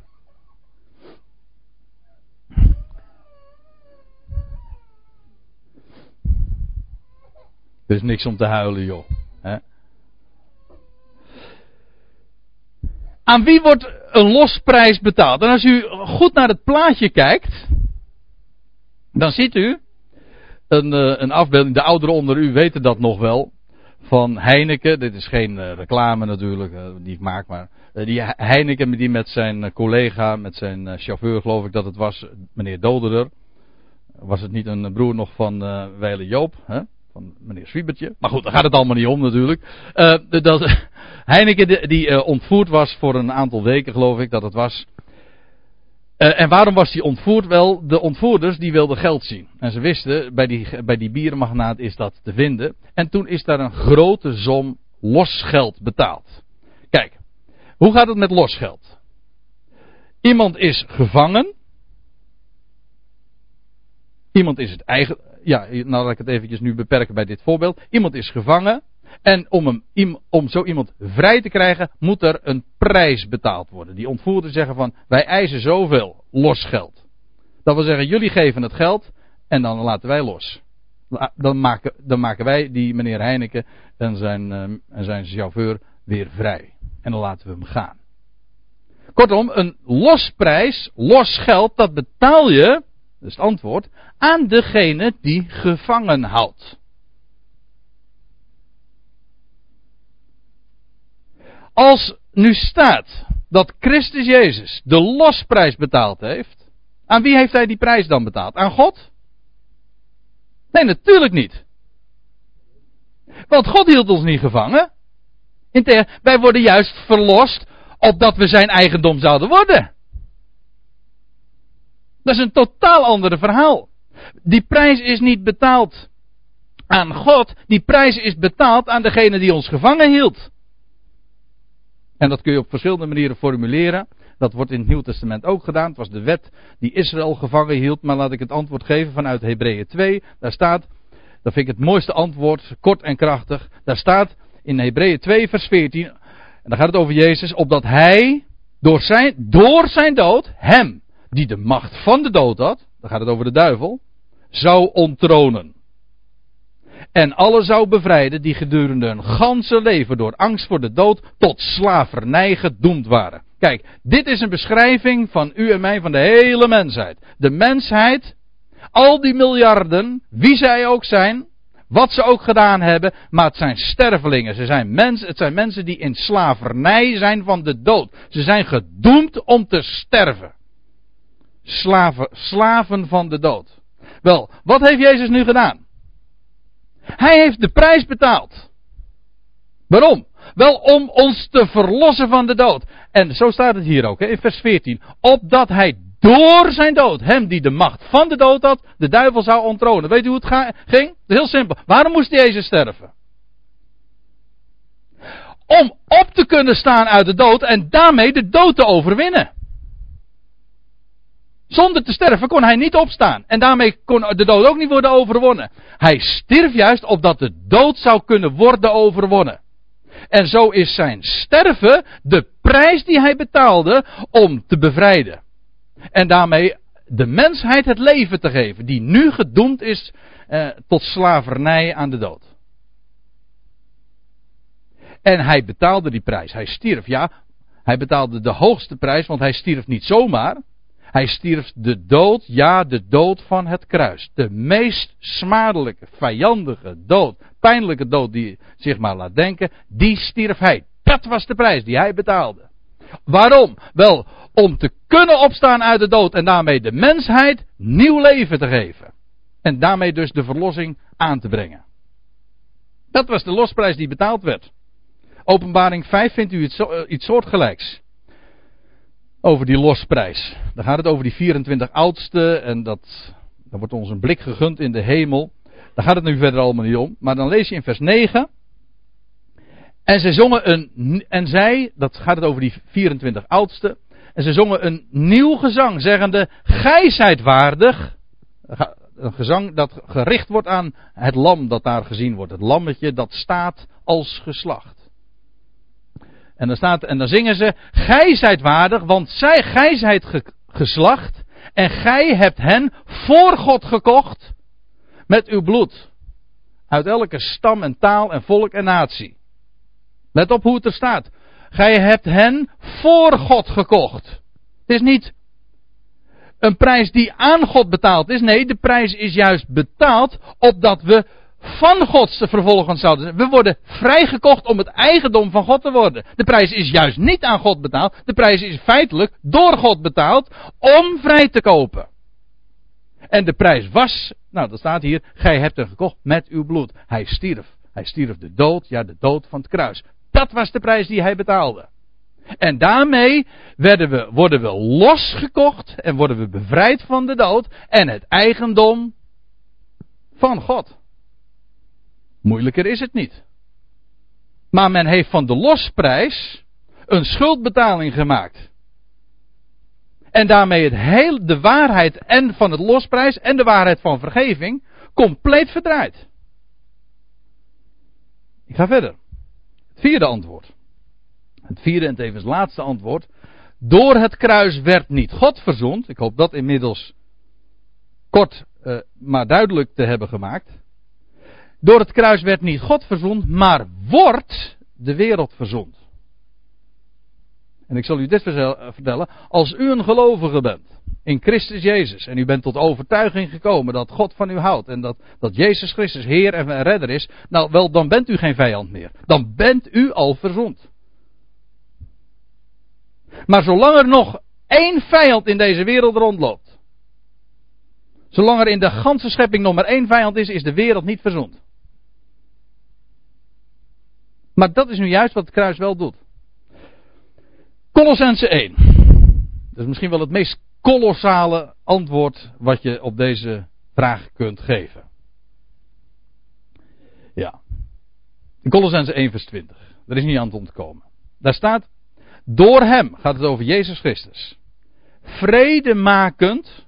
Er is niks om te huilen, joh. Aan wie wordt een losprijs betaald? En als u goed naar het plaatje kijkt, dan ziet u een, eh, een afbeelding. De ouderen onder u weten dat nog wel. Van Heineken. Dit is geen uh, reclame natuurlijk, uh, die ik maak, maar die Heineken die met zijn collega, met zijn chauffeur geloof ik dat het was, meneer Doderder. Was het niet een broer nog van uh, Joop? Hè? van meneer Swiebertje. Maar goed, daar gaat het allemaal niet om natuurlijk. Dat, Heineken die, die ontvoerd was voor een aantal weken geloof ik dat het was. En waarom was hij ontvoerd? Wel, de ontvoerders die wilden geld zien. En ze wisten, bij die, bij die bierenmagnaat is dat te vinden. En toen is daar een grote som losgeld betaald. Hoe gaat het met losgeld? Iemand is gevangen. Iemand is het eigen. Ja, nou laat ik het eventjes nu beperken bij dit voorbeeld. Iemand is gevangen. En om, hem, om zo iemand vrij te krijgen, moet er een prijs betaald worden. Die ontvoerders zeggen van, wij eisen zoveel los geld. Dat wil zeggen, jullie geven het geld en dan laten wij los. Dan maken, dan maken wij die meneer Heineken en zijn, ehm, en zijn chauffeur weer vrij. En dan laten we hem gaan. Kortom, een losprijs, los geld, dat betaal je, dat is het antwoord, aan degene die gevangen houdt. Als nu staat dat Christus Jezus de losprijs betaald heeft, aan wie heeft hij die prijs dan betaald? Aan God? Nee, natuurlijk niet. Want God hield ons niet gevangen. Inter, wij worden juist verlost opdat we zijn eigendom zouden worden. Dat is een totaal ander verhaal. Die prijs is niet betaald aan God, die prijs is betaald aan degene die ons gevangen hield. En dat kun je op verschillende manieren formuleren. Dat wordt in het Nieuw Testament ook gedaan. Het was de wet die Israël gevangen hield. Maar laat ik het antwoord geven vanuit Hebreeën 2. Daar staat, dat vind ik het mooiste antwoord, kort en krachtig. Daar staat in Hebreeën 2 vers 14. En dan gaat het over Jezus. Opdat hij door zijn, door zijn dood, hem die de macht van de dood had. Dan gaat het over de duivel. Zou onttronen en alle zou bevrijden die gedurende hun ganse leven door angst voor de dood tot slavernij gedoemd waren. Kijk, dit is een beschrijving van u en mij, van de hele mensheid. De mensheid, al die miljarden, wie zij ook zijn, wat ze ook gedaan hebben, maar het zijn stervelingen. Ze zijn mensen, het zijn mensen die in slavernij zijn van de dood. Ze zijn gedoemd om te sterven. Slaven, slaven van de dood. Wel, wat heeft Jezus nu gedaan? Hij heeft de prijs betaald. Waarom? Wel om ons te verlossen van de dood. En zo staat het hier ook hè, in vers 14. Opdat hij door zijn dood, hem die de macht van de dood had, de duivel zou ontronen. Weet u hoe het ging? Heel simpel. Waarom moest Jezus sterven? Om op te kunnen staan uit de dood en daarmee de dood te overwinnen. Zonder te sterven kon hij niet opstaan. En daarmee kon de dood ook niet worden overwonnen. Hij stierf juist opdat de dood zou kunnen worden overwonnen. En zo is zijn sterven de prijs die hij betaalde om te bevrijden. En daarmee de mensheid het leven te geven, die nu gedoemd is eh, tot slavernij aan de dood. En hij betaalde die prijs. Hij stierf, ja. Hij betaalde de hoogste prijs, want hij stierf niet zomaar. Hij stierf de dood, ja, de dood van het kruis. De meest smadelijke, vijandige dood, pijnlijke dood die zich maar laat denken, die stierf hij. Dat was de prijs die hij betaalde. Waarom? Wel, om te kunnen opstaan uit de dood en daarmee de mensheid nieuw leven te geven. En daarmee dus de verlossing aan te brengen. Dat was de losprijs die betaald werd. Openbaring 5 vindt u iets, eh, iets soortgelijks. Over die losprijs. Dan gaat het over die 24 oudsten en dat, dan wordt ons een blik gegund in de hemel. Daar gaat het nu verder allemaal niet om. Maar dan lees je in vers 9. En zij zongen een, en zij, dat gaat het over die 24 oudsten. En ze zongen een nieuw gezang, zeggende: Gij zijt waardig. Een gezang dat gericht wordt aan het lam dat daar gezien wordt. Het lammetje dat staat als geslacht. En dan, staat, en dan zingen ze: Gij zijt waardig, want zij, gij zijt geslacht. En gij hebt hen voor God gekocht met uw bloed. Uit elke stam en taal en volk en natie. Let op hoe het er staat. Gij hebt hen voor God gekocht. Het is niet een prijs die aan God betaald is. Nee, de prijs is juist betaald opdat we van God vervolgens zouden zijn. We worden vrijgekocht om het eigendom van God te worden. De prijs is juist niet aan God betaald. De prijs is feitelijk door God betaald om vrij te kopen. En de prijs was, nou dat staat hier, gij hebt hem gekocht met uw bloed. Hij stierf. Hij stierf de dood, ja de dood van het kruis. Dat was de prijs die hij betaalde. En daarmee werden we, worden we losgekocht en worden we bevrijd van de dood en het eigendom van God. Moeilijker is het niet. Maar men heeft van de losprijs een schuldbetaling gemaakt. En daarmee het heel, de waarheid en van het losprijs en de waarheid van vergeving compleet verdraaid. Ik ga verder. Vierde antwoord. Het vierde en tevens laatste antwoord. Door het kruis werd niet God verzond. Ik hoop dat inmiddels kort uh, maar duidelijk te hebben gemaakt. Door het kruis werd niet God verzond, maar wordt de wereld verzond. En ik zal u dit vertellen. Als u een gelovige bent in Christus Jezus en u bent tot overtuiging gekomen dat God van u houdt en dat, dat Jezus Christus Heer en Redder is, nou wel, dan bent u geen vijand meer. Dan bent u al verzond. Maar zolang er nog één vijand in deze wereld rondloopt, zolang er in de ganse schepping nog maar één vijand is, is de wereld niet verzond. Maar dat is nu juist wat het kruis wel doet. Colossense 1. Dat is misschien wel het meest kolossale antwoord wat je op deze vraag kunt geven. Ja. In Colossense 1 vers 20. Er is niet aan te ontkomen. Daar staat, door hem gaat het over Jezus Christus. Vredemakend,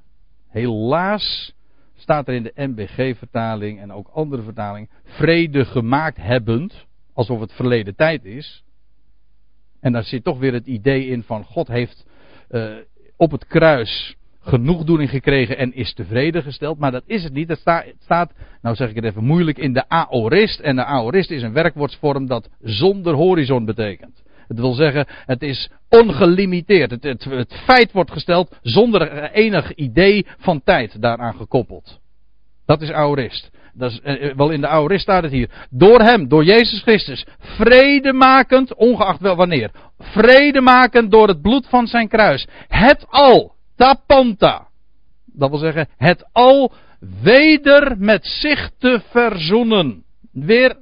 helaas staat er in de MBG-vertaling en ook andere vertalingen, vrede gemaakt hebbend, alsof het verleden tijd is. En daar zit toch weer het idee in van God heeft uh, op het kruis genoegdoening gekregen en is tevreden gesteld. Maar dat is het niet. Het staat, nou zeg ik het even moeilijk, in de aorist. En de aorist is een werkwoordsvorm dat zonder horizon betekent. Het wil zeggen, het is ongelimiteerd. Het feit wordt gesteld zonder enig idee van tijd daaraan gekoppeld. Dat is aorist. Dat is, eh, wel in de aorist staat het hier. Door hem, door Jezus Christus, vredemakend, ongeacht wel wanneer. Vredemakend door het bloed van zijn kruis. Het al, tapanta. Dat wil zeggen, het al weder met zich te verzoenen. Weer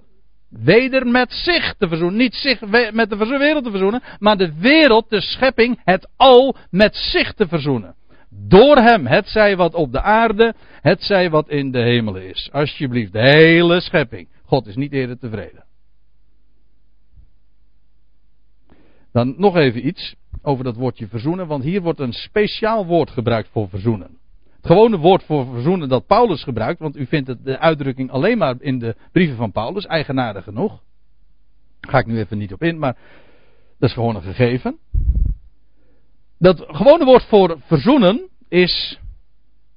weder met zich te verzoenen. Niet zich met de wereld te verzoenen, maar de wereld, de schepping, het al met zich te verzoenen. Door hem, het zij wat op de aarde, het zij wat in de hemel is. Alsjeblieft, de hele schepping. God is niet eerder tevreden. Dan nog even iets over dat woordje verzoenen, want hier wordt een speciaal woord gebruikt voor verzoenen. Het gewone woord voor verzoenen dat Paulus gebruikt, want u vindt de uitdrukking alleen maar in de brieven van Paulus, eigenaardig genoeg. Daar ga ik nu even niet op in, maar dat is gewoon een gegeven. Dat gewone woord voor verzoenen is,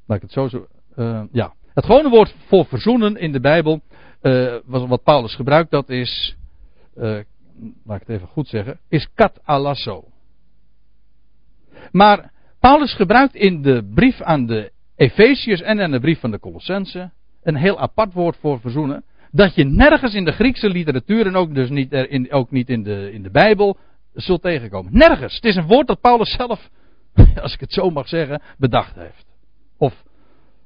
laat ik het zo zo, uh, ja. Het gewone woord voor verzoenen in de Bijbel, uh, wat Paulus gebruikt, dat is, uh, laat ik het even goed zeggen, is katalasso. Maar Paulus gebruikt in de brief aan de Efeziërs en in de brief van de Colossense een heel apart woord voor verzoenen. Dat je nergens in de Griekse literatuur en ook dus niet, in, ook niet in, de, in de Bijbel zult tegenkomen. Nergens. Het is een woord dat Paulus zelf, als ik het zo mag zeggen, bedacht heeft. Of,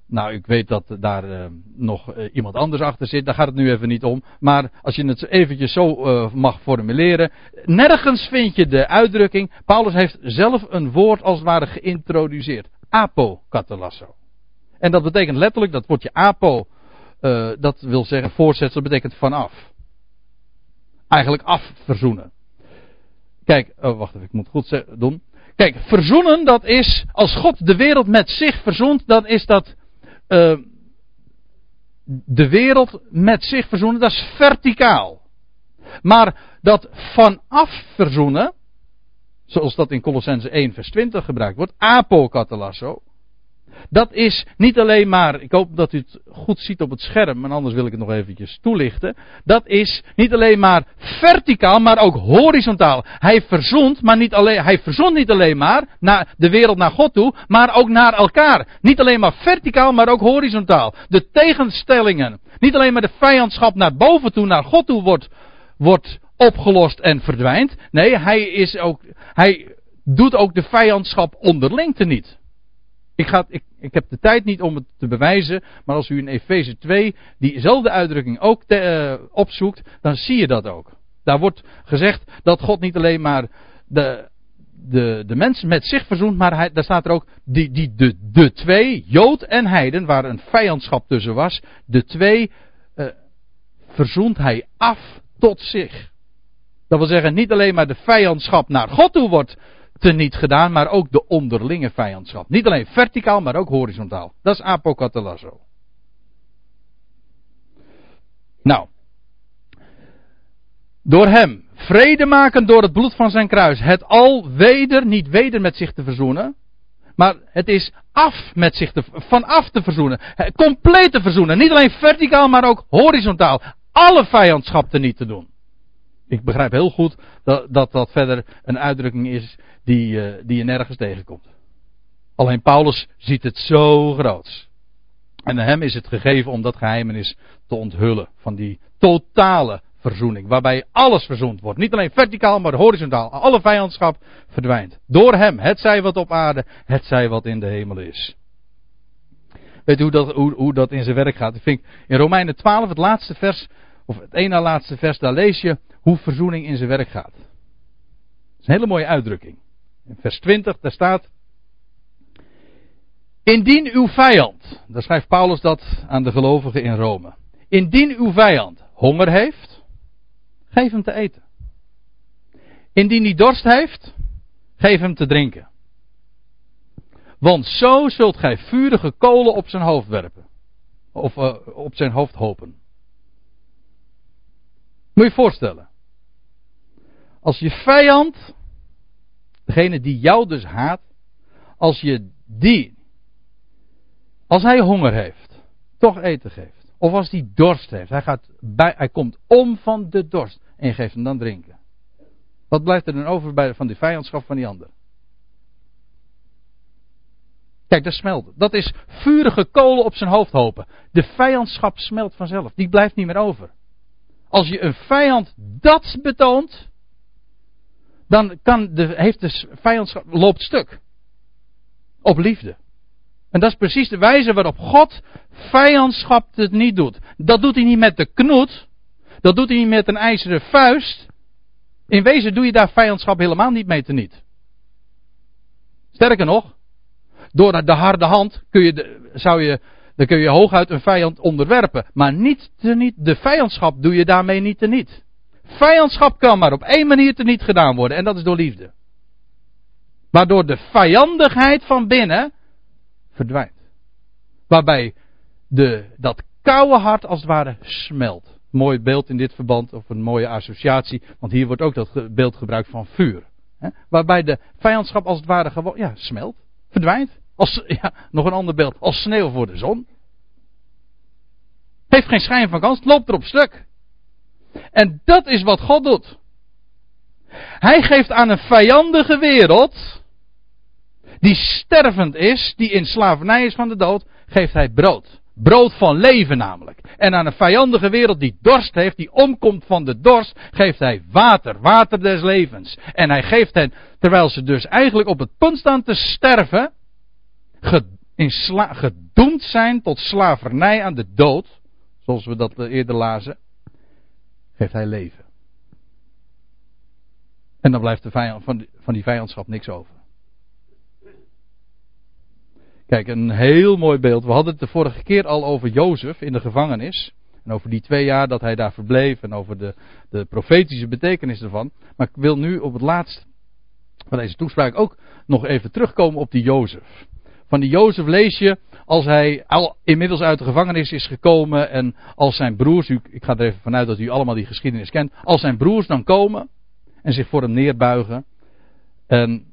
nou, ik weet dat daar uh, nog uh, iemand anders achter zit, daar gaat het nu even niet om. Maar als je het eventjes zo uh, mag formuleren. Nergens vind je de uitdrukking. Paulus heeft zelf een woord als het ware geïntroduceerd. Apokatalasso. En dat betekent letterlijk, dat woordje apo, dat wil zeggen voorzetsel, betekent vanaf. Eigenlijk afverzoenen. Kijk, oh, wacht even, ik moet goed doen. Kijk, verzoenen, dat is, als God de wereld met zich verzoent, dan is dat uh, de wereld met zich verzoenen, dat is verticaal. Maar dat vanaf verzoenen, zoals dat in Colossense 1 vers 20 gebruikt wordt, apokatalasso, dat is niet alleen maar, ik hoop dat u het goed ziet op het scherm, maar anders wil ik het nog eventjes toelichten. Dat is niet alleen maar verticaal, maar ook horizontaal. Hij verzond, maar niet alleen, hij verzond niet alleen maar naar de wereld naar God toe, maar ook naar elkaar. Niet alleen maar verticaal, maar ook horizontaal. De tegenstellingen, niet alleen maar de vijandschap naar boven toe, naar God toe wordt, wordt opgelost en verdwijnt. Nee, hij is ook, hij doet ook de vijandschap onderling te niet. Ik, ik, ik, heb de tijd niet om het te bewijzen, maar als u in Efeze 2 diezelfde uitdrukking ook te, uh, opzoekt, dan zie je dat ook. Daar wordt gezegd dat God niet alleen maar de, de, de mensen met zich verzoent, maar hij, daar staat er ook die, die, de, de twee, Jood en Heiden, waar een vijandschap tussen was, de twee uh, verzoent hij af tot zich. Dat wil zeggen, niet alleen maar de vijandschap naar God toe wordt teniet gedaan, maar ook de onderlinge vijandschap. Niet alleen verticaal, maar ook horizontaal. Dat is apokatalasso. Nou. Door hem, vrede maken door het bloed van zijn kruis. Het al weder, niet weder met zich te verzoenen. Maar het is af met zich te, vanaf te verzoenen. Compleet te verzoenen. Niet alleen verticaal, maar ook horizontaal. Alle vijandschap te niet te doen. Ik begrijp heel goed dat, dat dat verder een uitdrukking is die, uh, die je nergens tegenkomt. Alleen Paulus ziet het zo groot. En hem is het gegeven om dat geheimenis te onthullen. Van die totale verzoening. Waarbij alles verzoend wordt. Niet alleen verticaal, maar horizontaal. Alle vijandschap verdwijnt. Door hem. Het zij wat op aarde. Het zij wat in de hemel is. Weet u hoe dat, hoe dat in zijn werk gaat? Ik vind in Romeinen 12, het laatste vers. Of het ene laatste vers. Daar lees je hoe verzoening in zijn werk gaat. Dat is een hele mooie uitdrukking. In vers 20, daar staat. Indien uw vijand, daar schrijft Paulus dat aan de gelovigen in Rome. Indien uw vijand honger heeft, geef hem te eten. Indien hij dorst heeft, geef hem te drinken. Want zo zult gij vurige kolen op zijn hoofd werpen. Of uh, op zijn hoofd hopen. Moet je je voorstellen. Als je vijand Degene die jou dus haat, als je die, als hij honger heeft, toch eten geeft. Of als hij dorst heeft, hij, gaat bij, hij komt om van de dorst en geeft hem dan drinken. Wat blijft er dan over bij, van die vijandschap van die ander? Kijk, dat smelt. Dat is vurige kolen op zijn hoofd hopen. De vijandschap smelt vanzelf. Die blijft niet meer over. Als je een vijand dat betoont, dan kan de, heeft de vijandschap, loopt stuk. Op liefde. En dat is precies de wijze waarop God vijandschap het niet doet. Dat doet hij niet met de knoet. Dat doet hij niet met een ijzeren vuist. In wezen doe je daar vijandschap helemaal niet mee teniet. Sterker nog, door de harde hand kun je zou je, dan kun je hooguit een vijand onderwerpen. Maar niet teniet, de vijandschap doe je daarmee niet teniet. Vijandschap kan maar op één manier teniet gedaan worden en dat is door liefde. Waardoor de vijandigheid van binnen verdwijnt. Waarbij de, dat koude hart als het ware smelt. Mooi beeld in dit verband, of een mooie associatie, want hier wordt ook dat beeld gebruikt van vuur. Hè? Waarbij de vijandschap als het ware ja, smelt, verdwijnt. Als, ja, nog een ander beeld, als sneeuw voor de zon. Heeft geen schijn van kans, loopt erop stuk. En dat is wat God doet. Hij geeft aan een vijandige wereld, die stervend is, die in slavernij is van de dood, geeft hij brood. Brood van leven namelijk. En aan een vijandige wereld die dorst heeft, die omkomt van de dorst, geeft hij water, water des levens. En hij geeft hen, terwijl ze dus eigenlijk op het punt staan te sterven, gedoemd zijn tot slavernij aan de dood, zoals we dat eerder lazen, geeft hij leven. En dan blijft de vijand, van, die, van die vijandschap niks over. Kijk, een heel mooi beeld. We hadden het de vorige keer al over Jozef in de gevangenis. En over die twee jaar dat hij daar verbleef. En over de, de profetische betekenis ervan. Maar ik wil nu op het laatst van deze toespraak ook nog even terugkomen op die Jozef. Van die Jozef lees je als hij al inmiddels uit de gevangenis is gekomen. En als zijn broers, ik ga er even vanuit dat u allemaal die geschiedenis kent. Als zijn broers dan komen en zich voor hem neerbuigen. En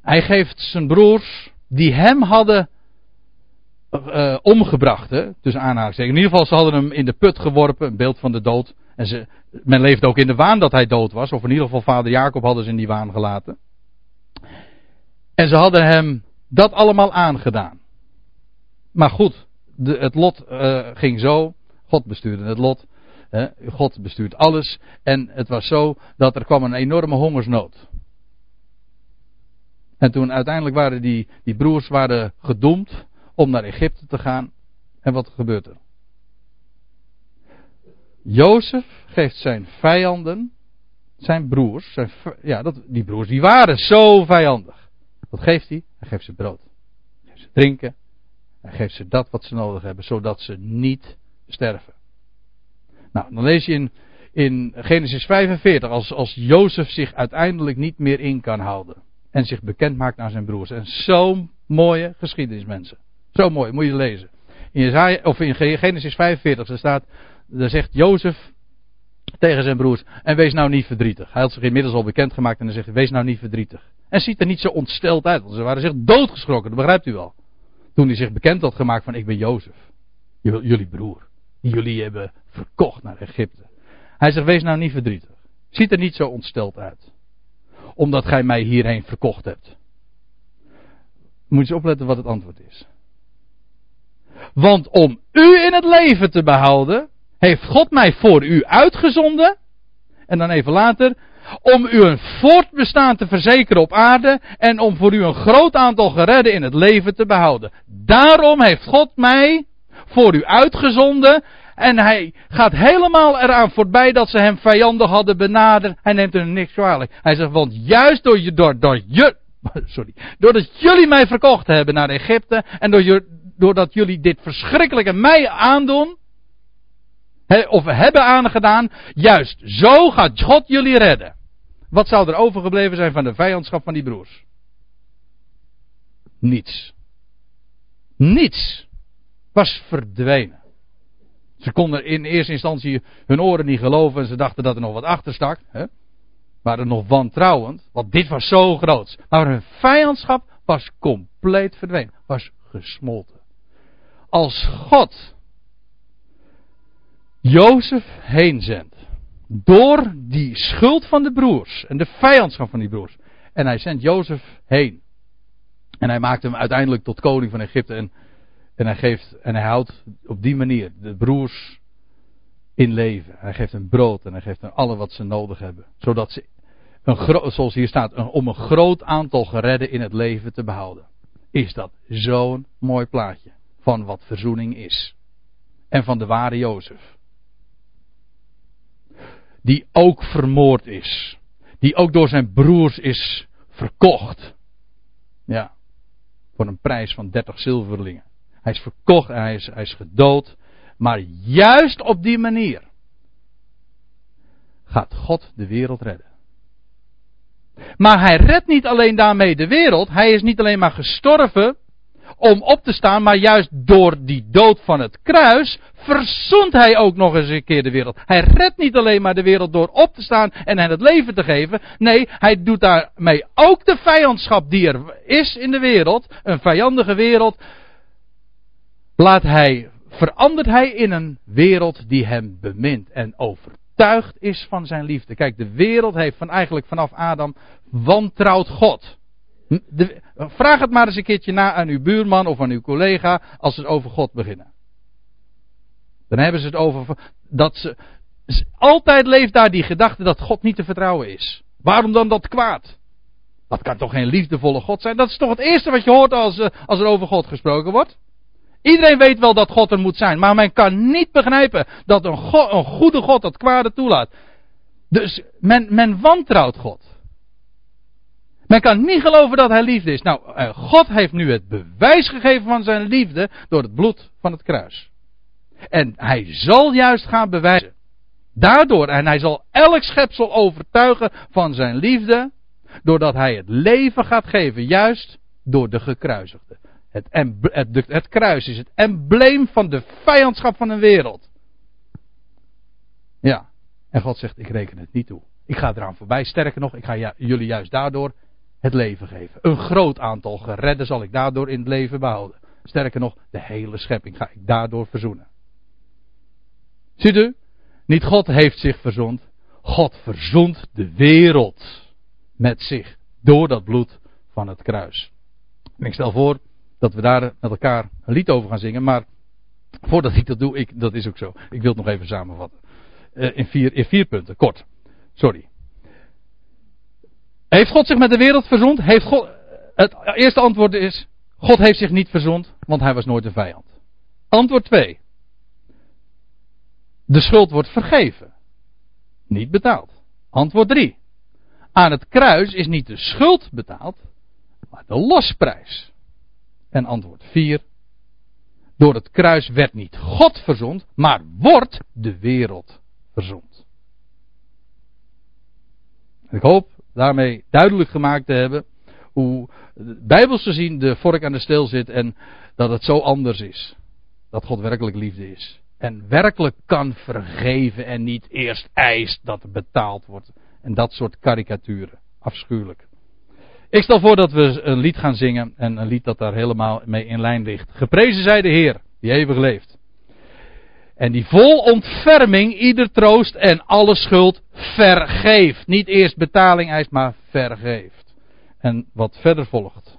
hij geeft zijn broers die hem hadden uh, omgebracht, hè, tussen aanhalingstekens. In ieder geval, ze hadden hem in de put geworpen, een beeld van de dood. En ze, men leefde ook in de waan dat hij dood was, of in ieder geval vader Jacob hadden ze in die waan gelaten. En ze hadden hem dat allemaal aangedaan. Maar goed, de, het lot uh, ging zo. God bestuurde het lot. Hè, God bestuurt alles. En het was zo dat er kwam een enorme hongersnood. En toen uiteindelijk waren die, die broers waren gedoemd om naar Egypte te gaan. En wat gebeurt er? Jozef geeft zijn vijanden, zijn broers, ja, dat, die broers die waren zo vijandig. Wat geeft hij? Hij geeft ze brood. Hij geeft ze drinken. Hij geeft ze dat wat ze nodig hebben, zodat ze niet sterven. Nou, dan lees je in, in Genesis 45, als, als Jozef zich uiteindelijk niet meer in kan houden en zich bekend maakt naar zijn broers. En zo'n mooie geschiedenis, mensen. Zo mooi, moet je lezen. In, Jezaja, of in Genesis 45 er staat, daar zegt Jozef tegen zijn broers, en wees nou niet verdrietig. Hij had zich inmiddels al bekend gemaakt en dan zegt wees nou niet verdrietig. En ziet er niet zo ontsteld uit, ze waren zich doodgeschrokken, dat begrijpt u wel. Toen hij zich bekend had gemaakt van, ik ben Jozef, jullie broer, die jullie hebben verkocht naar Egypte. Hij zegt, wees nou niet verdrietig. Ziet er niet zo ontsteld uit omdat gij mij hierheen verkocht hebt. Moet je eens opletten wat het antwoord is. Want om u in het leven te behouden, heeft God mij voor u uitgezonden. En dan even later, om u een voortbestaan te verzekeren op aarde en om voor u een groot aantal geredden in het leven te behouden. Daarom heeft God mij voor u uitgezonden en hij gaat helemaal eraan voorbij dat ze hem vijandig hadden benaderd. Hij neemt er niks kwalijk. Hij zegt, want juist door, je, door, door je, sorry, doordat jullie mij verkocht hebben naar Egypte. En door, doordat jullie dit verschrikkelijke mij aandoen. Of hebben aangedaan. Juist zo gaat God jullie redden. Wat zou er overgebleven zijn van de vijandschap van die broers? Niets. Niets was verdwenen. Ze konden in eerste instantie hun oren niet geloven en ze dachten dat er nog wat achter stak. Hè? Waren nog wantrouwend, want dit was zo groot. Maar hun vijandschap was compleet verdwenen, was gesmolten. Als God Jozef heenzendt, door die schuld van de broers en de vijandschap van die broers, en hij zendt Jozef heen. En hij maakt hem uiteindelijk tot koning van Egypte. En, en, hij, geeft, en hij houdt op die manier de broers in leven. Hij geeft hen brood en hij geeft hen alle wat ze nodig hebben. Zodat ze, een zoals hier staat, om een groot aantal geredden in het leven te behouden. Is dat zo'n mooi plaatje van wat verzoening is. En van de ware Jozef. Die ook vermoord is. Die ook door zijn broers is verkocht. Ja. Voor een prijs van 30 zilverlingen. Hij is verkocht hij is, hij is gedood. Maar juist op die manier gaat God de wereld redden. Maar hij redt niet alleen daarmee de wereld. Hij is niet alleen maar gestorven om op te staan, maar juist door die dood van het kruis verzoent hij ook nog eens een keer de wereld. Hij redt niet alleen maar de wereld door op te staan en hen het leven te geven. Nee, hij doet daarmee ook de vijandschap die er is in de wereld, een vijandige wereld, laat hij, verandert hij in een wereld die hem bemint en overtuigd is van zijn liefde. Kijk, de wereld heeft van eigenlijk vanaf Adam wantrouwd God. De, vraag het maar eens een keertje na aan uw buurman of aan uw collega als ze over God beginnen. Dan hebben ze het over dat ze. Altijd leeft daar die gedachte dat God niet te vertrouwen is. Waarom dan dat kwaad? Dat kan toch geen liefdevolle God zijn? Dat is toch het eerste wat je hoort als, eh, als er over God gesproken wordt? Iedereen weet wel dat God er moet zijn, maar men kan niet begrijpen dat een, een goede God dat kwade toelaat. Dus men, men wantrouwt God. Men kan niet geloven dat hij liefde is. Nou, eh, God heeft nu het bewijs gegeven van zijn liefde door het bloed van het kruis. En hij zal juist gaan bewijzen. Daardoor, en hij zal elk schepsel overtuigen van zijn liefde, doordat hij het leven gaat geven, juist door de gekruisigde. Het, het, kruis is het embleem van de vijandschap van een wereld. Ja, en God zegt, ik reken het niet toe. Ik ga eraan voorbij. Sterker nog, ik ga jullie juist daardoor het leven geven. Een groot aantal geredden zal ik daardoor in het leven behouden. Sterker nog, de hele schepping ga ik daardoor verzoenen. Ziet u? Niet God heeft zich verzoend. God verzoent de wereld met zich door dat bloed van het kruis. En ik stel voor dat we daar met elkaar een lied over gaan zingen, maar voordat ik dat doe, ik, dat is ook zo. Ik wil het nog even samenvatten. Uh, in, vier, in vier punten, kort. Sorry. Heeft God zich met de wereld verzoend? Heeft God, het eerste antwoord is, God heeft zich niet verzoend, want hij was nooit een vijand. Antwoord 2. De schuld wordt vergeven. Niet betaald. Antwoord 3. Aan het kruis is niet de schuld betaald, maar de losprijs. En antwoord 4. Door het kruis werd niet God verzond, maar wordt de wereld verzond. Ik hoop daarmee duidelijk gemaakt te hebben hoe bijbels gezien de vork aan de steel zit en dat het zo anders is. Dat God werkelijk liefde is. En werkelijk kan vergeven en niet eerst eist dat er betaald wordt. En dat soort karikaturen. Afschuwelijk. Ik stel voor dat we een lied gaan zingen. En een lied dat daar helemaal mee in lijn ligt. Geprezen zij de Heer, die eeuwig leeft. En die vol ontferming ieder troost en alle schuld vergeeft. Niet eerst betaling eist, maar vergeeft. En wat verder volgt.